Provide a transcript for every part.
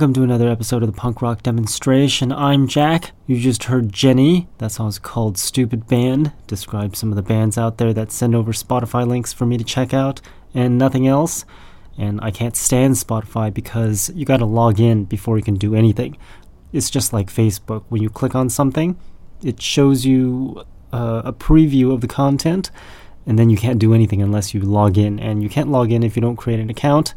welcome to another episode of the Punk Rock Demonstration. I'm Jack. You just heard Jenny. That song's called Stupid Band. Describes some of the bands out there that send over Spotify links for me to check out and nothing else. And I can't stand Spotify because you gotta log in before you can do anything. It's just like Facebook. When you click on something, it shows you uh, a preview of the content, and then you can't do anything unless you log in. And you can't log in if you don't create an account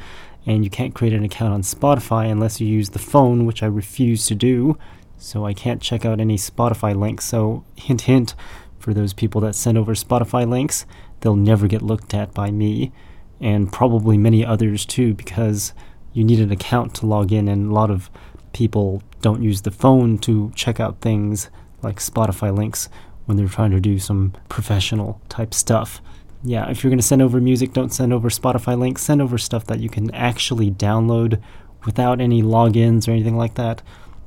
and you can't create an account on Spotify unless you use the phone, which I refuse to do. So I can't check out any Spotify links. So, hint, hint, for those people that send over Spotify links, they'll never get looked at by me, and probably many others too, because you need an account to log in, and a lot of people don't use the phone to check out things like Spotify links when they're trying to do some professional type stuff yeah, if you're going to send over music, don't send over Spotify links. Send over stuff that you can actually download without any logins or anything like that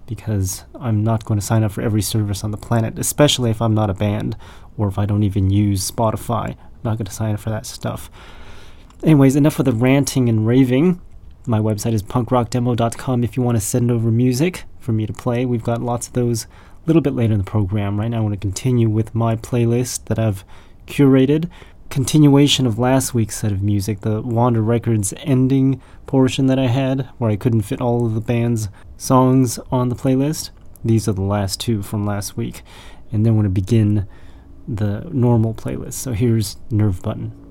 because I'm not going to sign up for every service on the planet, especially if I'm not a band or if I don't even use Spotify. I'm not going to sign up for that stuff. Anyways, enough of the ranting and raving. My website is punkrockdemo.com if you want to send over music for me to play. We've got lots of those a little bit later in the program. Right now, I want to continue with my playlist that I've curated continuation of last week's set of music, the Wander Records ending portion that I had, where I couldn't fit all of the band's songs on the playlist. These are the last two from last week. And then we're going to begin the normal playlist. So here's Nerve Button.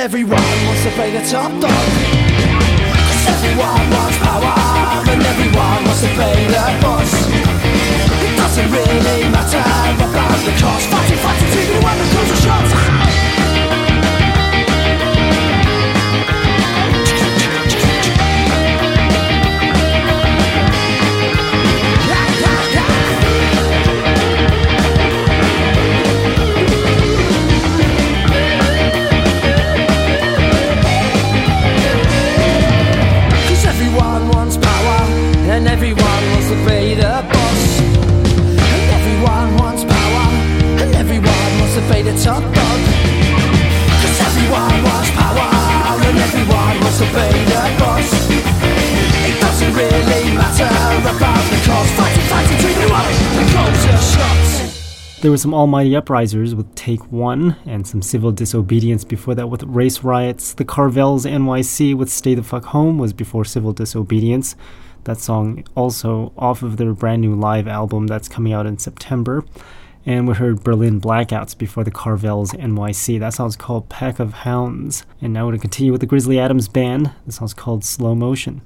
Everyone wants to play the top dog There were some almighty uprisers with Take One, and some civil disobedience before that with race riots. The Carvels NYC with Stay the Fuck Home was before civil disobedience. That song also off of their brand new live album that's coming out in September. And we heard Berlin Blackouts before the Carvels NYC. That song's called Pack of Hounds. And now we're going to continue with the Grizzly Adams Band. This song's called Slow Motion.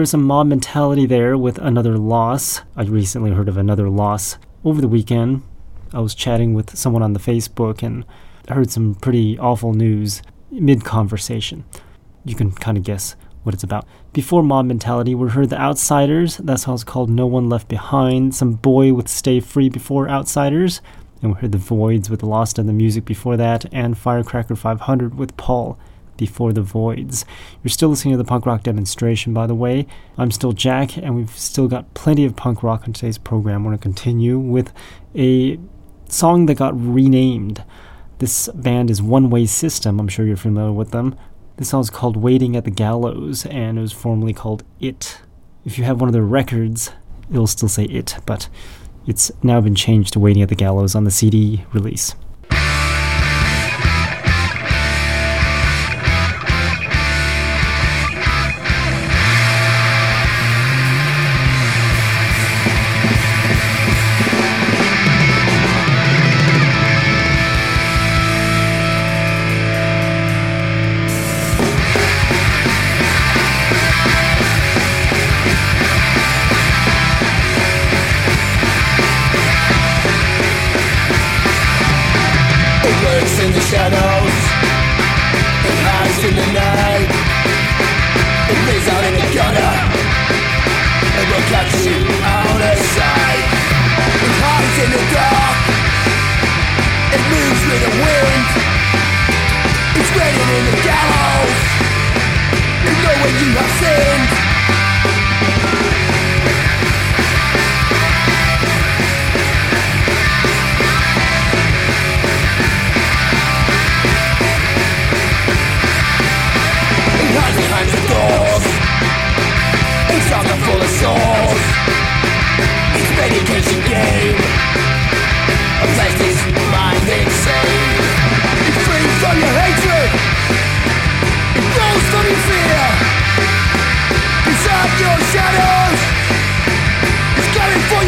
There a mob mentality there with another loss. I recently heard of another loss over the weekend. I was chatting with someone on the Facebook and heard some pretty awful news mid conversation. You can kind of guess what it's about. Before Mob Mentality, we heard The Outsiders. That's how it's called No One Left Behind. Some Boy with Stay Free before Outsiders. And we heard The Voids with Lost in the Music before that. And Firecracker 500 with Paul before The Voids. You're still listening to the punk rock demonstration, by the way. I'm still Jack, and we've still got plenty of punk rock on today's program. We're going to continue with a song that got renamed. This band is One Way System. I'm sure you're familiar with them. This song is called Waiting at the Gallows, and it was formerly called It. If you have one of their records, it'll still say It, but it's now been changed to Waiting at the Gallows on the CD release.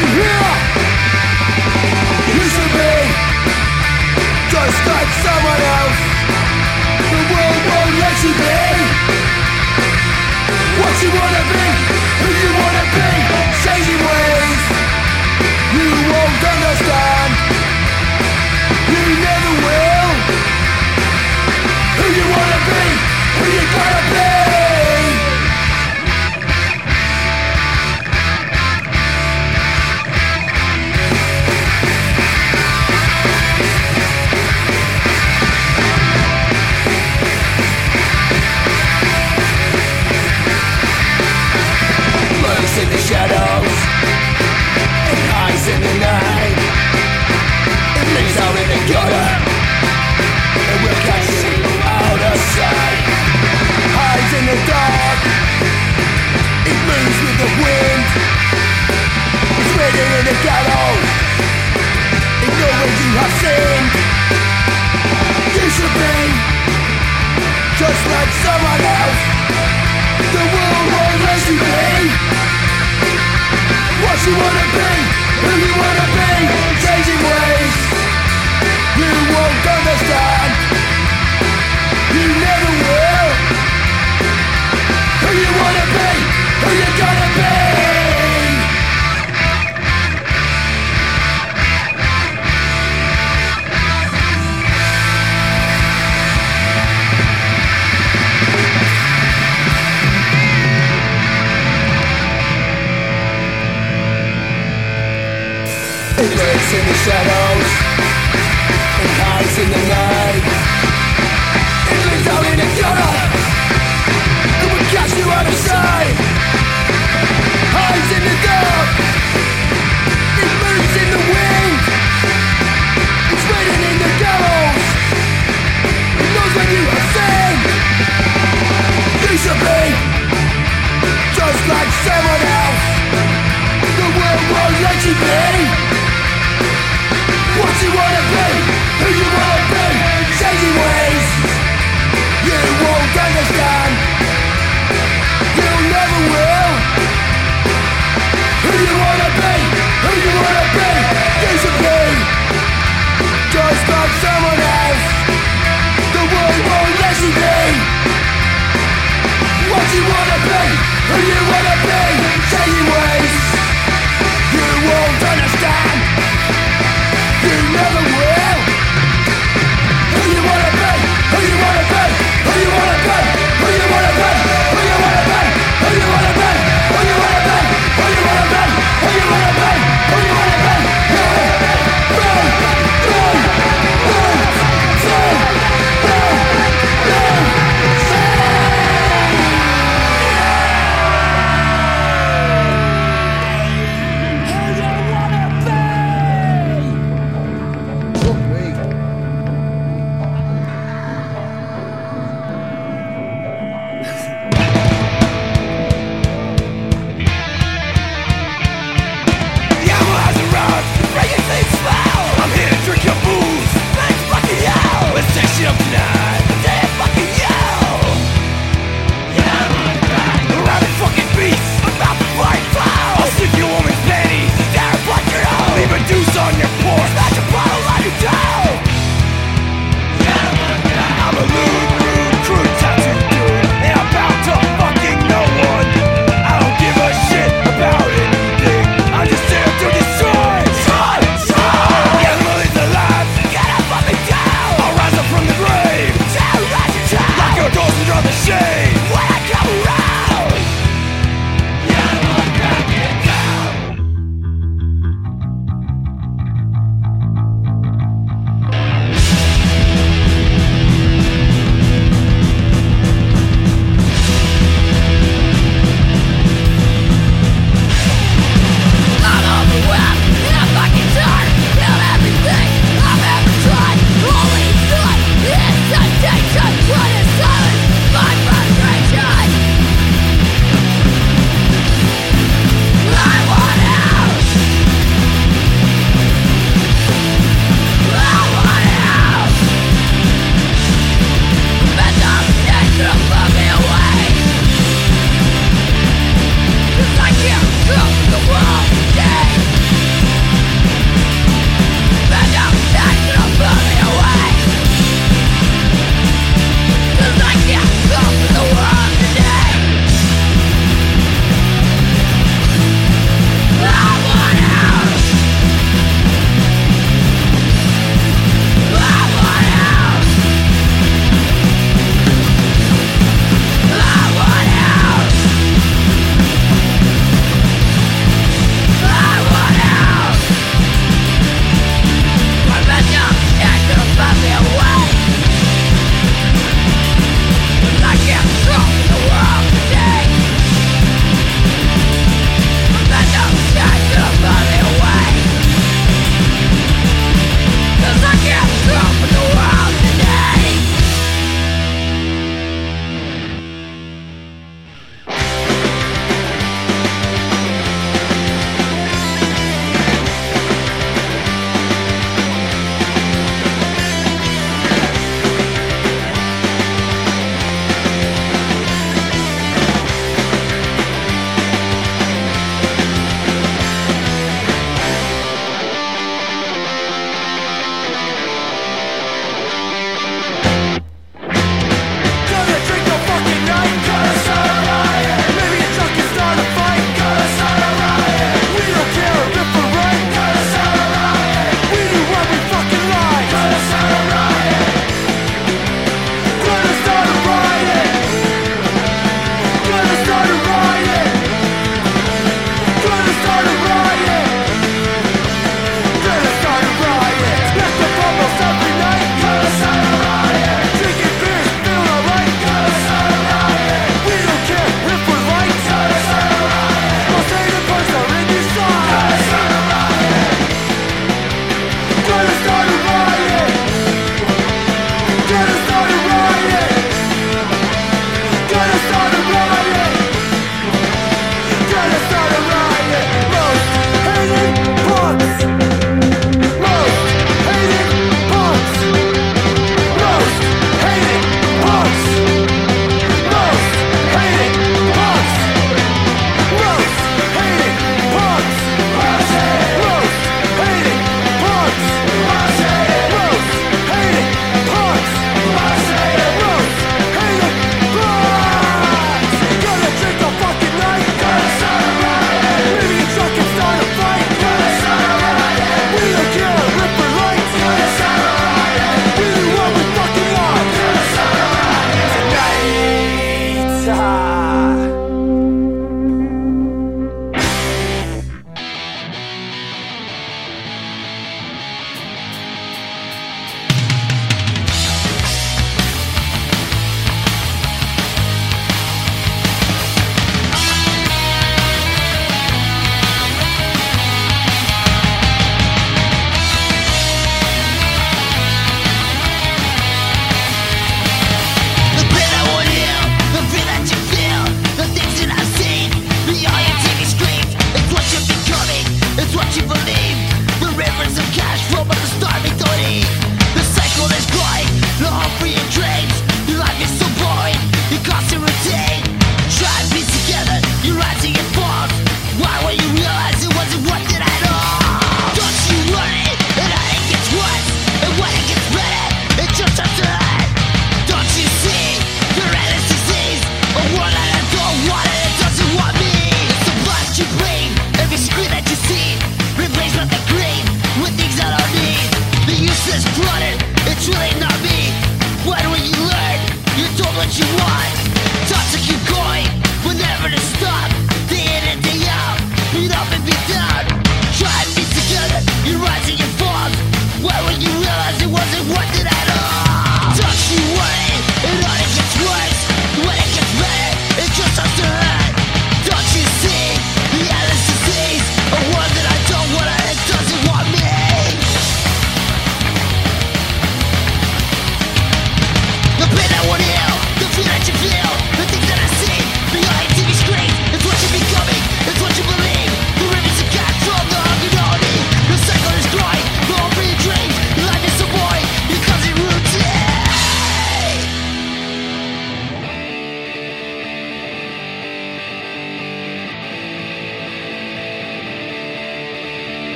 You here? You should be Just start somewhere else. The world won't let you be What's he wanna be the wind. It's waiting in the knows when you have sinned. You should be Just like someone else. The world won't let you be. What you wanna be, who you wanna be Changing ways. You won't understand It lurks in the shadows. It hides in the night. It lives out in the gutter. It will catch you out of sight. Hides in the dark It moves in the wind. It's waiting in the gallows. It knows when you have sinned? You should be Just like someone else you wanna be, who you wanna be, changing ways. You won't understand. You never will. Who you wanna be, who you wanna be, you should be Just like someone else. The world won't let you be. What you wanna be, who you wanna be, ways. You won't understand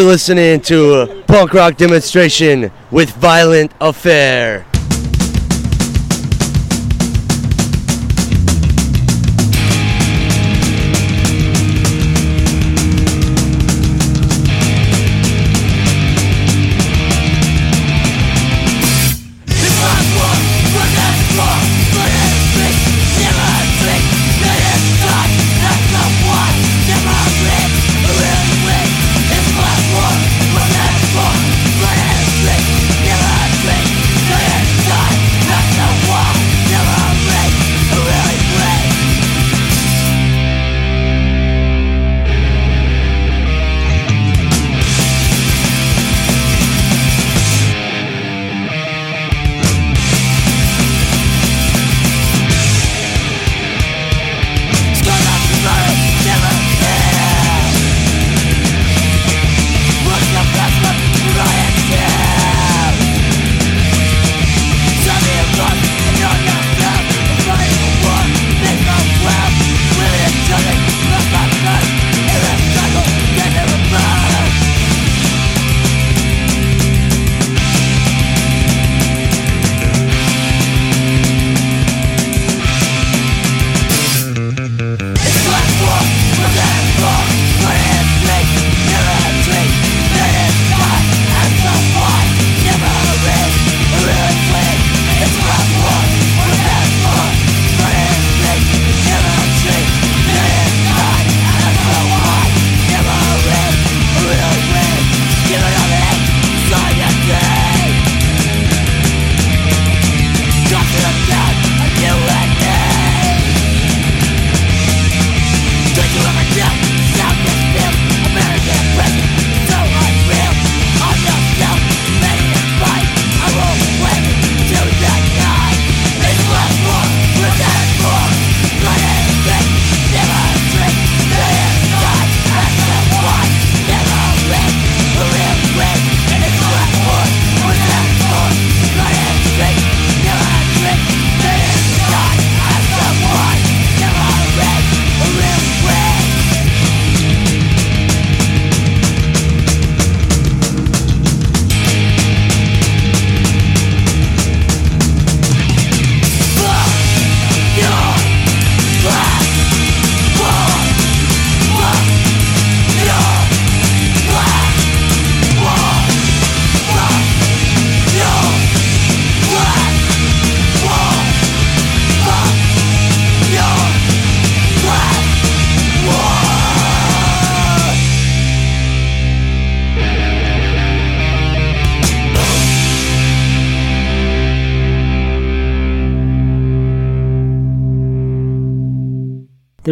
You're listening to a punk rock demonstration with violent affair.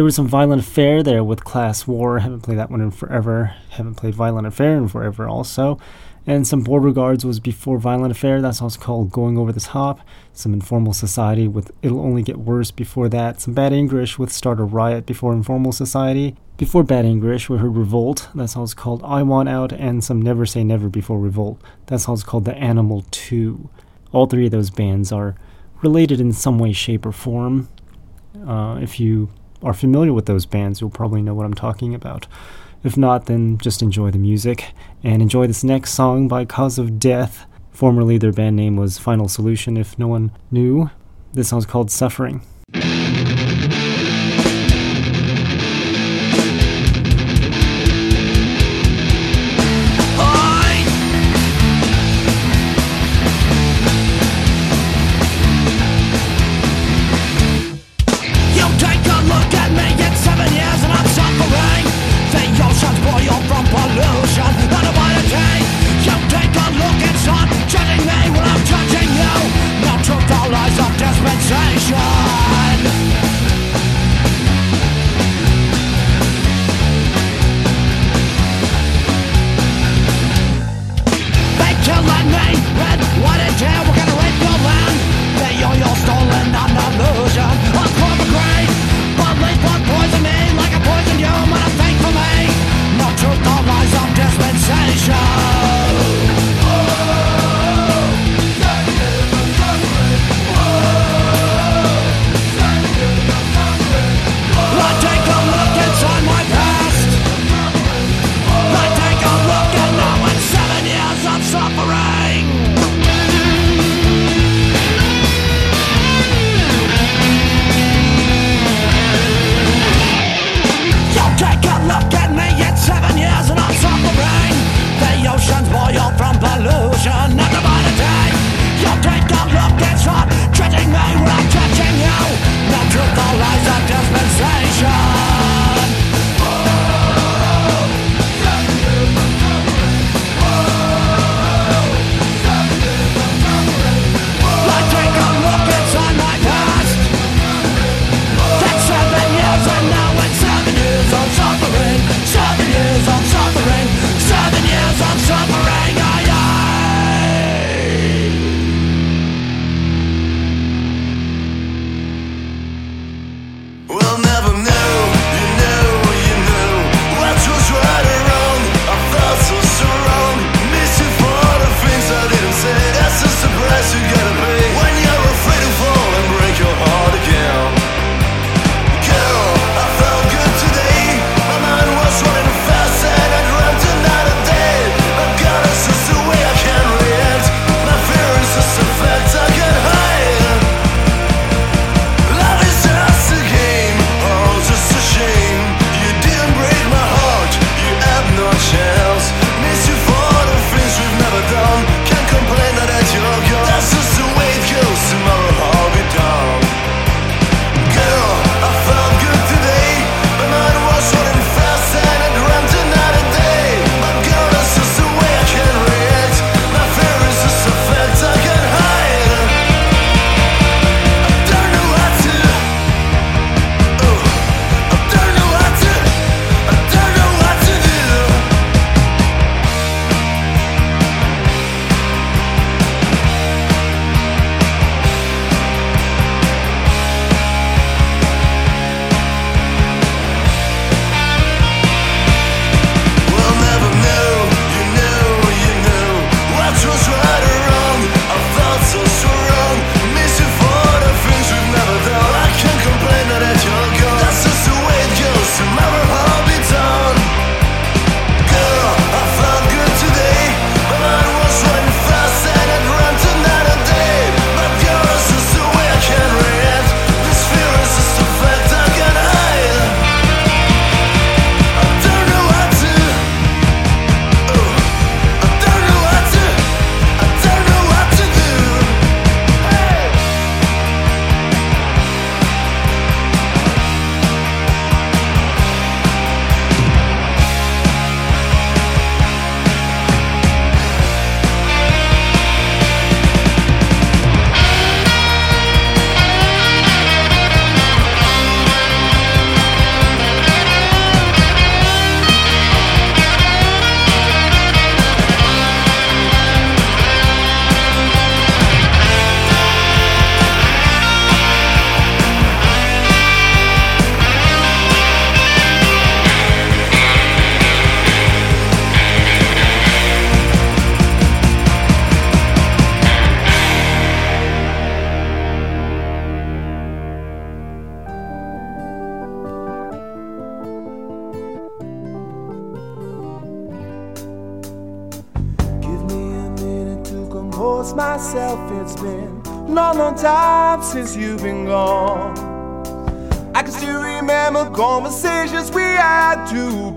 Was some Violent Affair there with Class War. Haven't played that one in forever. Haven't played Violent Affair in forever also. And some Border Guards was before Violent Affair. That's also called Going Over the Top. Some Informal Society with It'll Only Get Worse before that. Some Bad English with Start a Riot before Informal Society. Before Bad English, we heard Revolt. That song's called I Want Out. And some Never Say Never before Revolt. That song's called The Animal 2. All three of those bands are related in some way, shape, or form. Uh, if you are familiar with those bands, you'll probably know what I'm talking about. If not, then just enjoy the music and enjoy this next song by Cause of Death. Formerly, their band name was Final Solution, if no one knew. This song's called Suffering.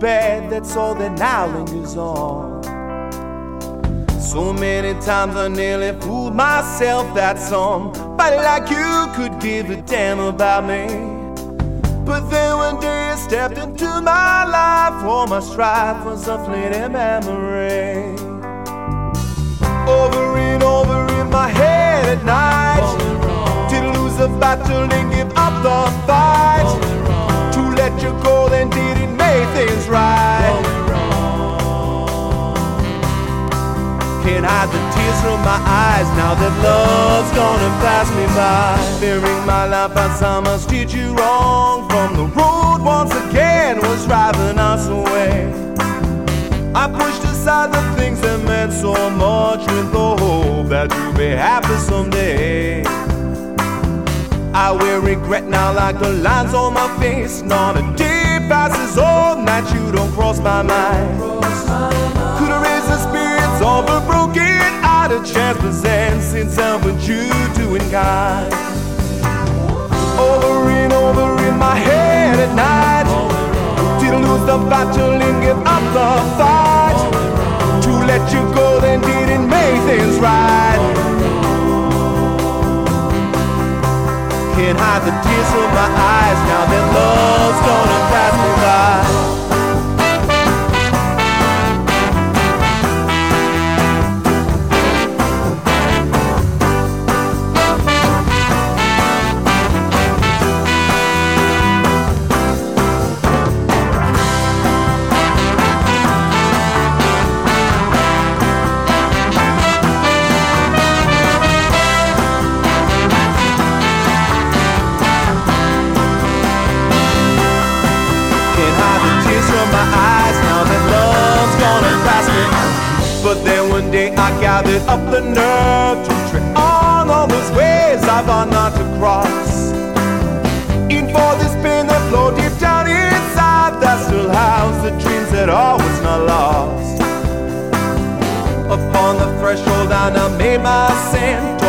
Bad that's all that now lingers on. So many times I nearly fooled myself that somebody like you could give a damn about me. But then one day you stepped into my life, all my strife was a fleeting memory. Over and over in my head at night, did lose the battle and give up the fight. To let you go, then did it things right? Can't hide the tears from my eyes now that love's gonna pass me by. Fearing my life by how much did you wrong from the road once again was driving us away. I pushed aside the things that meant so much with the hope that you'll be happy someday. I will regret now like the lines on my face. Not a day passes all that you don't cross my mind. Could erase the spirits of a broken out of chance presents in what you doing kind. Over and over in my head at night. Did lose the battle and give up the fight. To let you go, then didn't make things right. Can't hide the tears from my eyes now that love's gonna pass me by. Day I gathered up the nerve to tread on all those ways I vowed not to cross. In for this pain that flowed deep down inside, that still house the dreams that all was not lost. Upon the threshold, I now made my ascent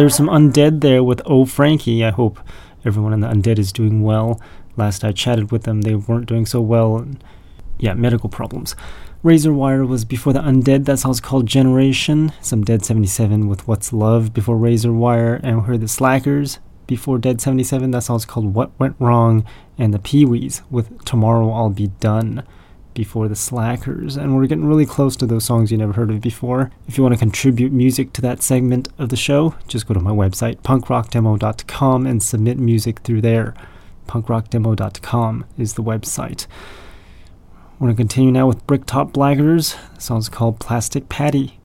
There's some undead there with Oh Frankie. I hope everyone in the undead is doing well. Last I chatted with them, they weren't doing so well. Yeah, medical problems. Razor Wire was before the Undead, that's how it's called Generation. Some Dead 77 with What's Love before Razor Wire, and we heard the Slackers before Dead 77, that's how it's called What Went Wrong, and the Pee Wees with Tomorrow I'll Be Done before the Slackers, and we're getting really close to those songs you never heard of before. If you want to contribute music to that segment of the show, just go to my website, punkrockdemo.com, and submit music through there. punkrockdemo.com is the website. We're going to continue now with Bricktop Blackers. The song's called Plastic Patty.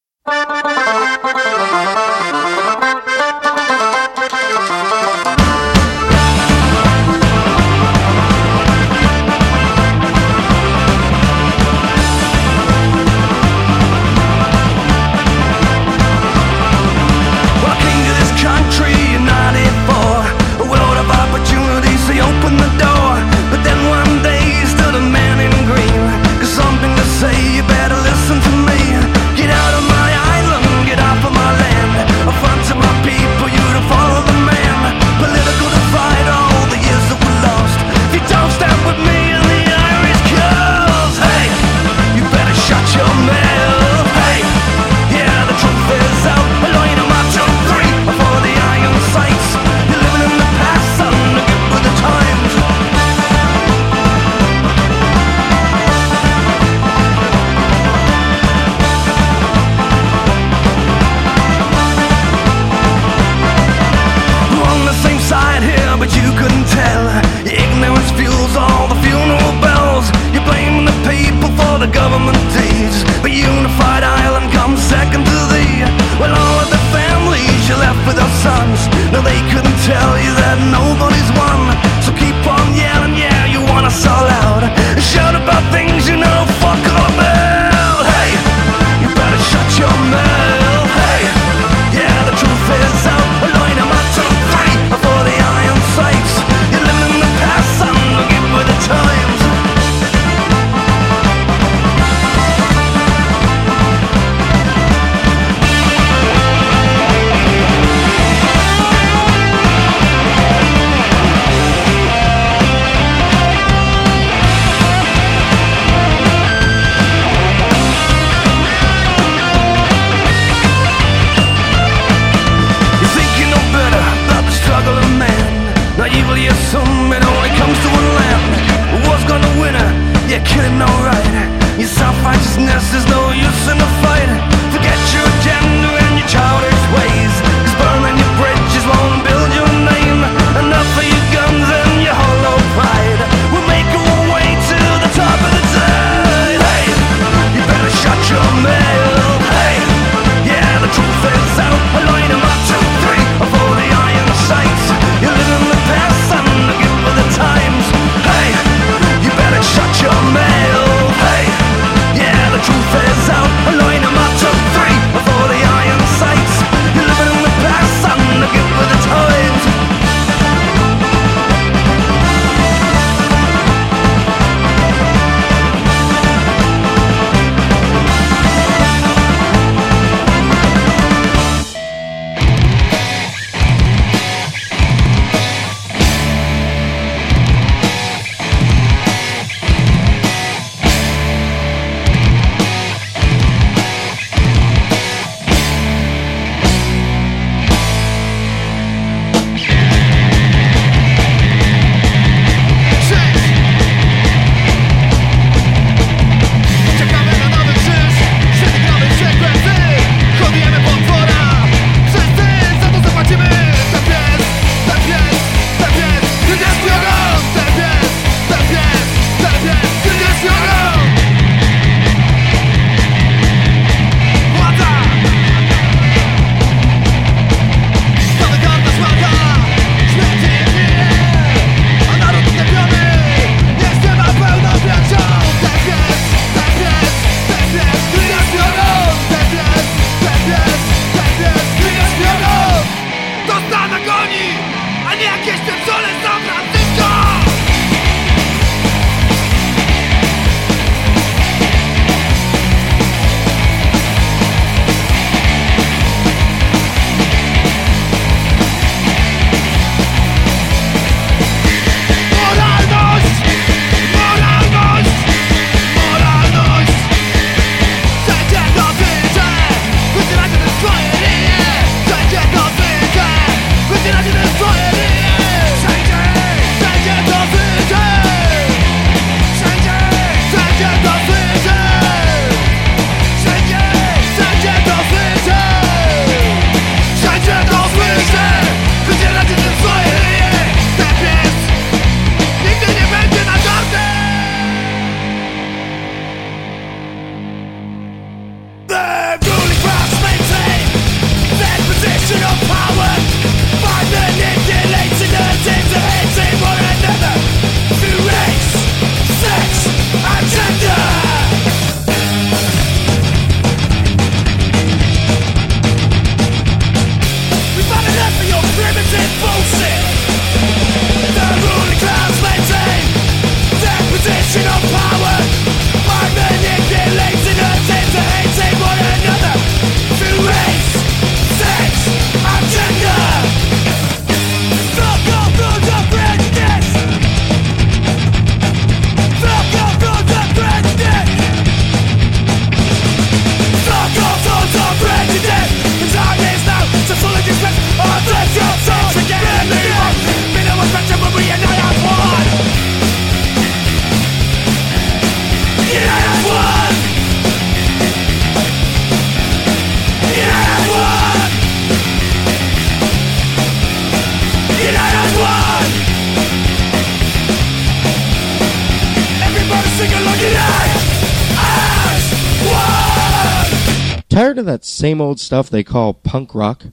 same old stuff they call punk rock?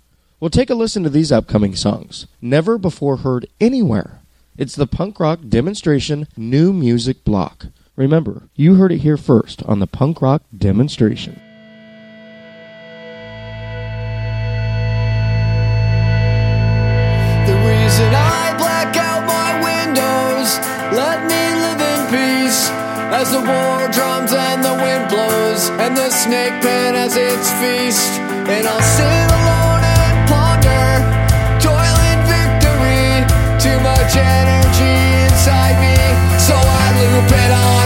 Well, take a listen to these upcoming songs, never before heard anywhere. It's the Punk Rock Demonstration New Music Block. Remember, you heard it here first on the Punk Rock Demonstration. The reason I black out my windows, let me live in peace as the war drums out trees, and the snake pit has its feast. And I'll sit alone and ponder, toiling victory. Too much energy inside me, so I loop it on.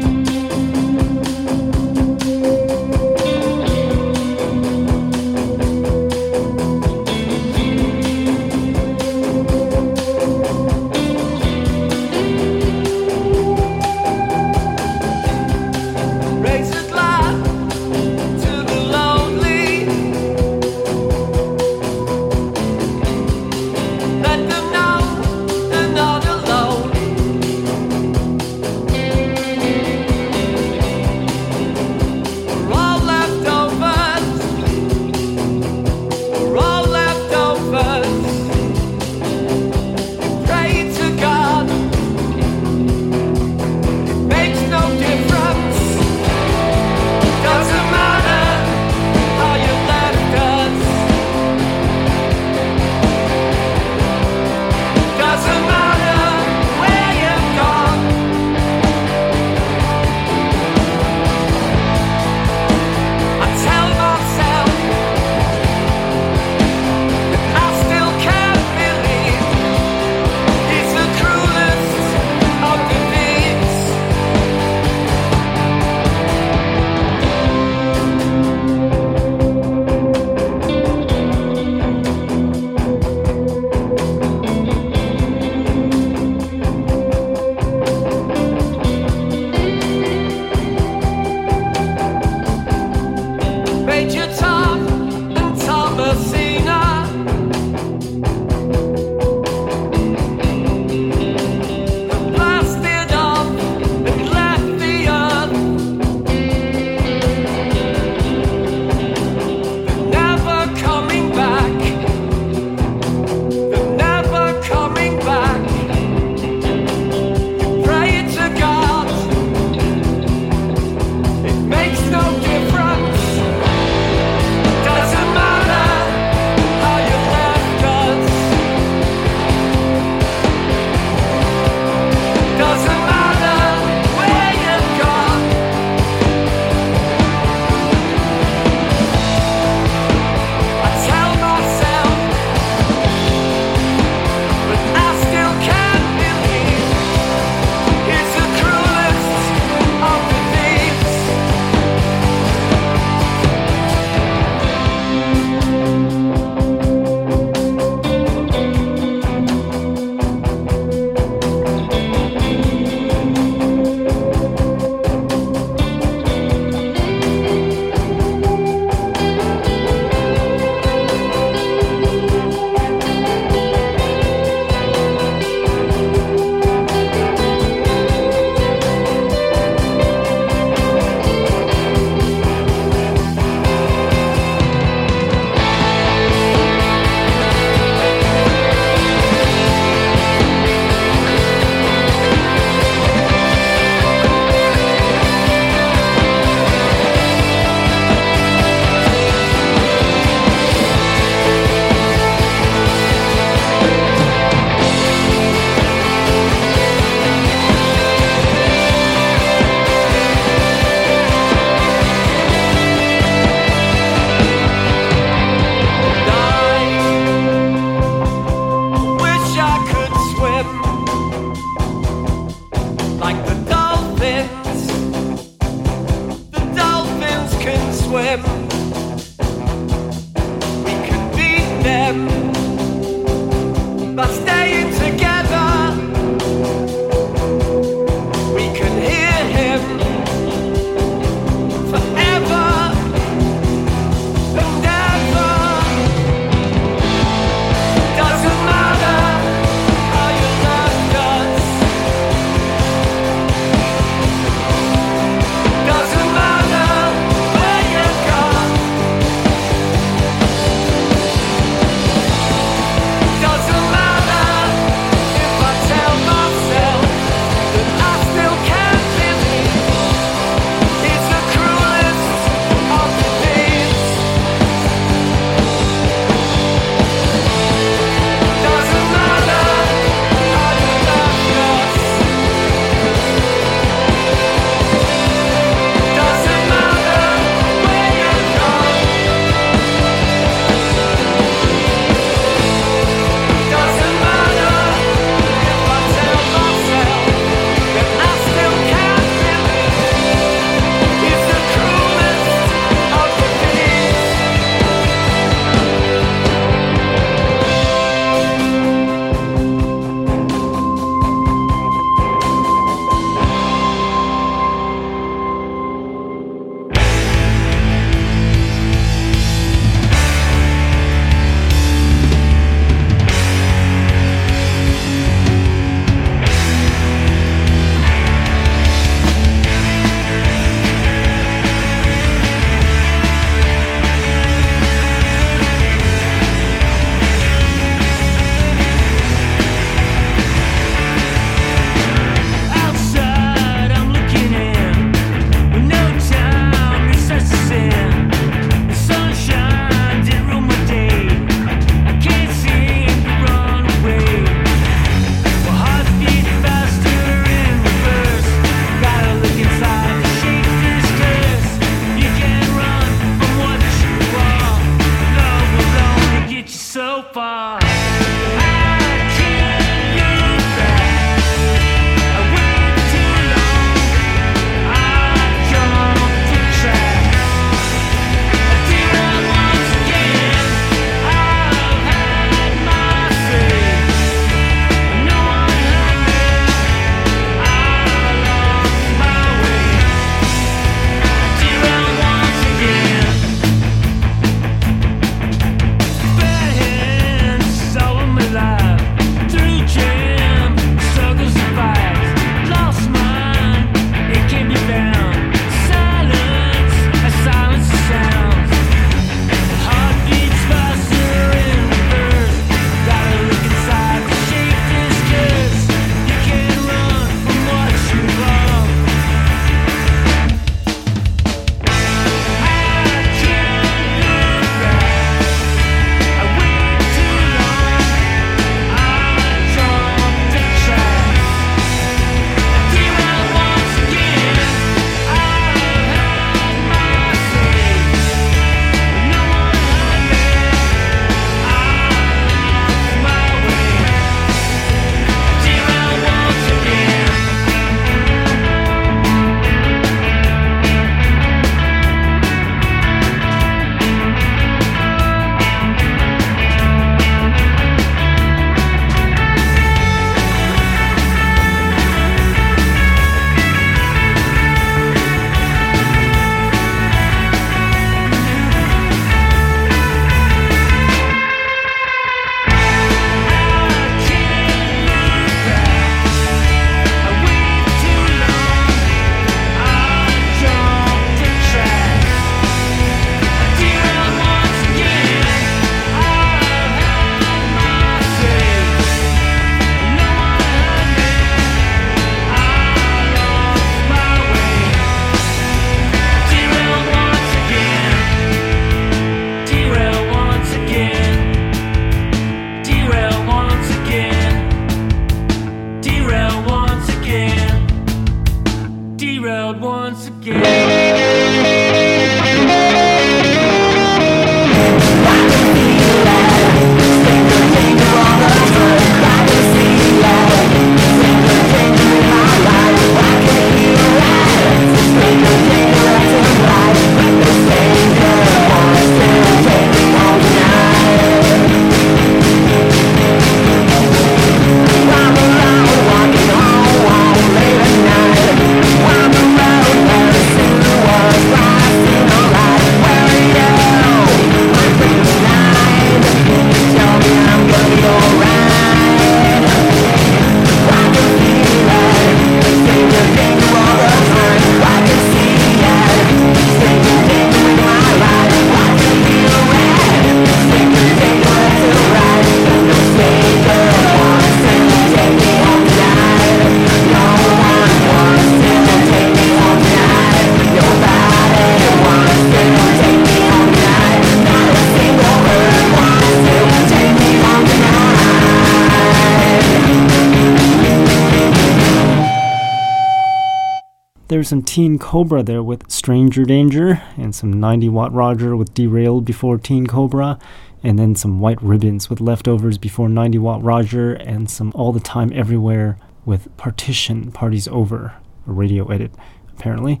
There's some Teen Cobra there with Stranger Danger, and some 90 Watt Roger with Derailed before Teen Cobra, and then some White Ribbons with Leftovers before 90 Watt Roger, and some All the Time Everywhere with Partition, Parties Over, a radio edit, apparently.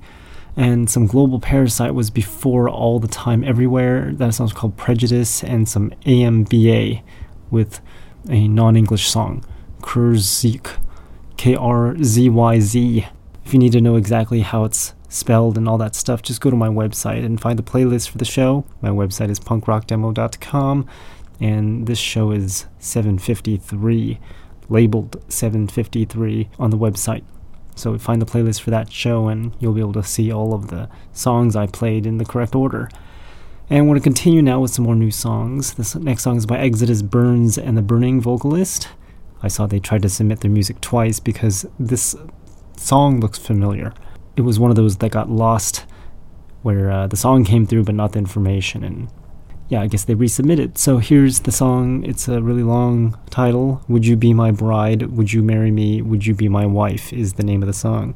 And some Global Parasite was before All the Time Everywhere, that song's called Prejudice, and some AMBA with a non English song, Krzzik, K R Z Y Z. If you need to know exactly how it's spelled and all that stuff, just go to my website and find the playlist for the show. My website is punkrockdemo.com, and this show is 753, labeled 753 on the website. So find the playlist for that show, and you'll be able to see all of the songs I played in the correct order. And I want to continue now with some more new songs. This next song is by Exodus Burns and the Burning Vocalist. I saw they tried to submit their music twice because this song looks familiar. It was one of those that got lost where uh, the song came through but not the information. And yeah, I guess they resubmitted. So here's the song. It's a really long title. Would You Be My Bride? Would You Marry Me? Would You Be My Wife? is the name of the song.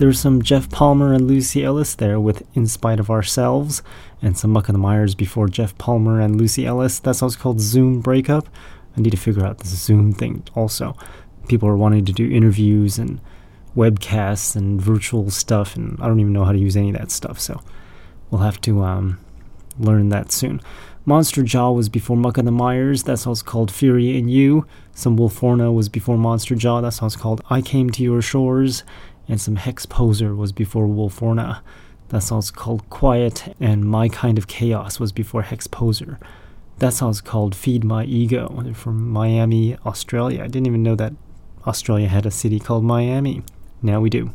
There's some Jeff Palmer and Lucy Ellis there with In Spite of Ourselves, and some Muck and the Mires before Jeff Palmer and Lucy Ellis. That song's called Zoom Breakup. I need to figure out this Zoom thing also. People are wanting to do interviews and webcasts and virtual stuff, and I don't even know how to use any of that stuff, so we'll have to um, learn that soon. Monster Jaw was before Muck and the Mires. That song's called Fury in You. Some Wolforna was before Monster Jaw. That song's called I Came to Your Shores. And some Hex Poser was before Wolforna. That song's called Quiet. And My Kind of Chaos was before Hex Poser. That song's called Feed My Ego. From Miami, Australia. I didn't even know that Australia had a city called Miami. Now we do.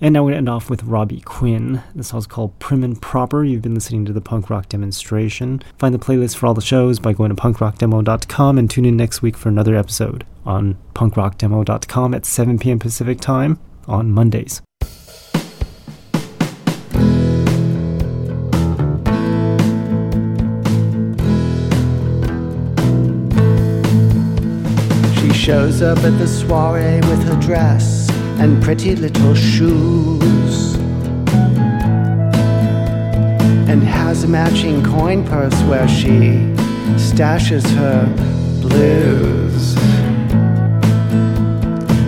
And now to end off with Robbie Quinn. This song's called Prim and Proper. You've been listening to the punk rock demonstration. Find the playlist for all the shows by going to punkrockdemo.com and tune in next week for another episode on punkrockdemo.com at 7 p.m. Pacific time on Mondays. She shows up at the soiree with her dress and pretty little shoes. And has a matching coin purse where she stashes her blues.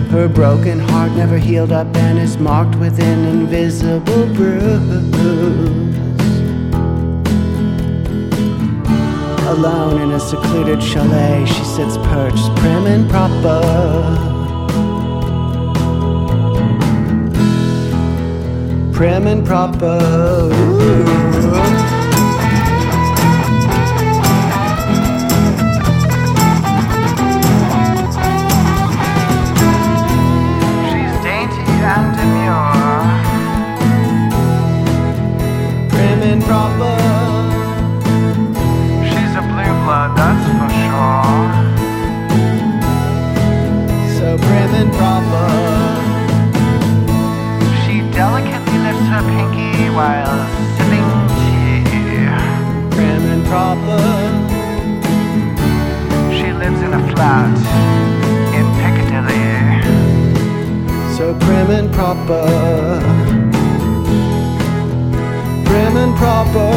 Her broken heart never healed up and is marked with an invisible bruise. Alone in a secluded chalet, she sits perched prim and proper. prim and proper. She's proper. She lives in a flat in Piccadilly. So prim and proper. Prim and proper.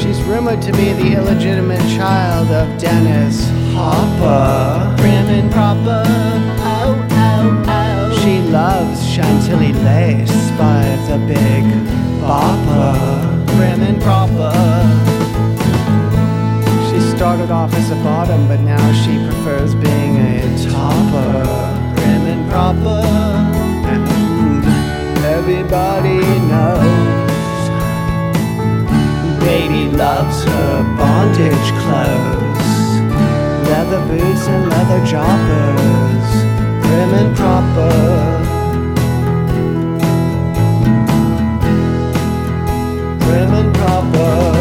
She's rumored to be the illegitimate child of Dennis Hopper. Prim and proper. Oh, oh, oh. She loves Chantilly lace by the big bopper. Prim and proper. She started off as a bottom, but now she prefers being a topper. Prim and proper. Everybody knows. Baby loves her bondage clothes, boots and leather joggers, prim and proper. Prim and proper.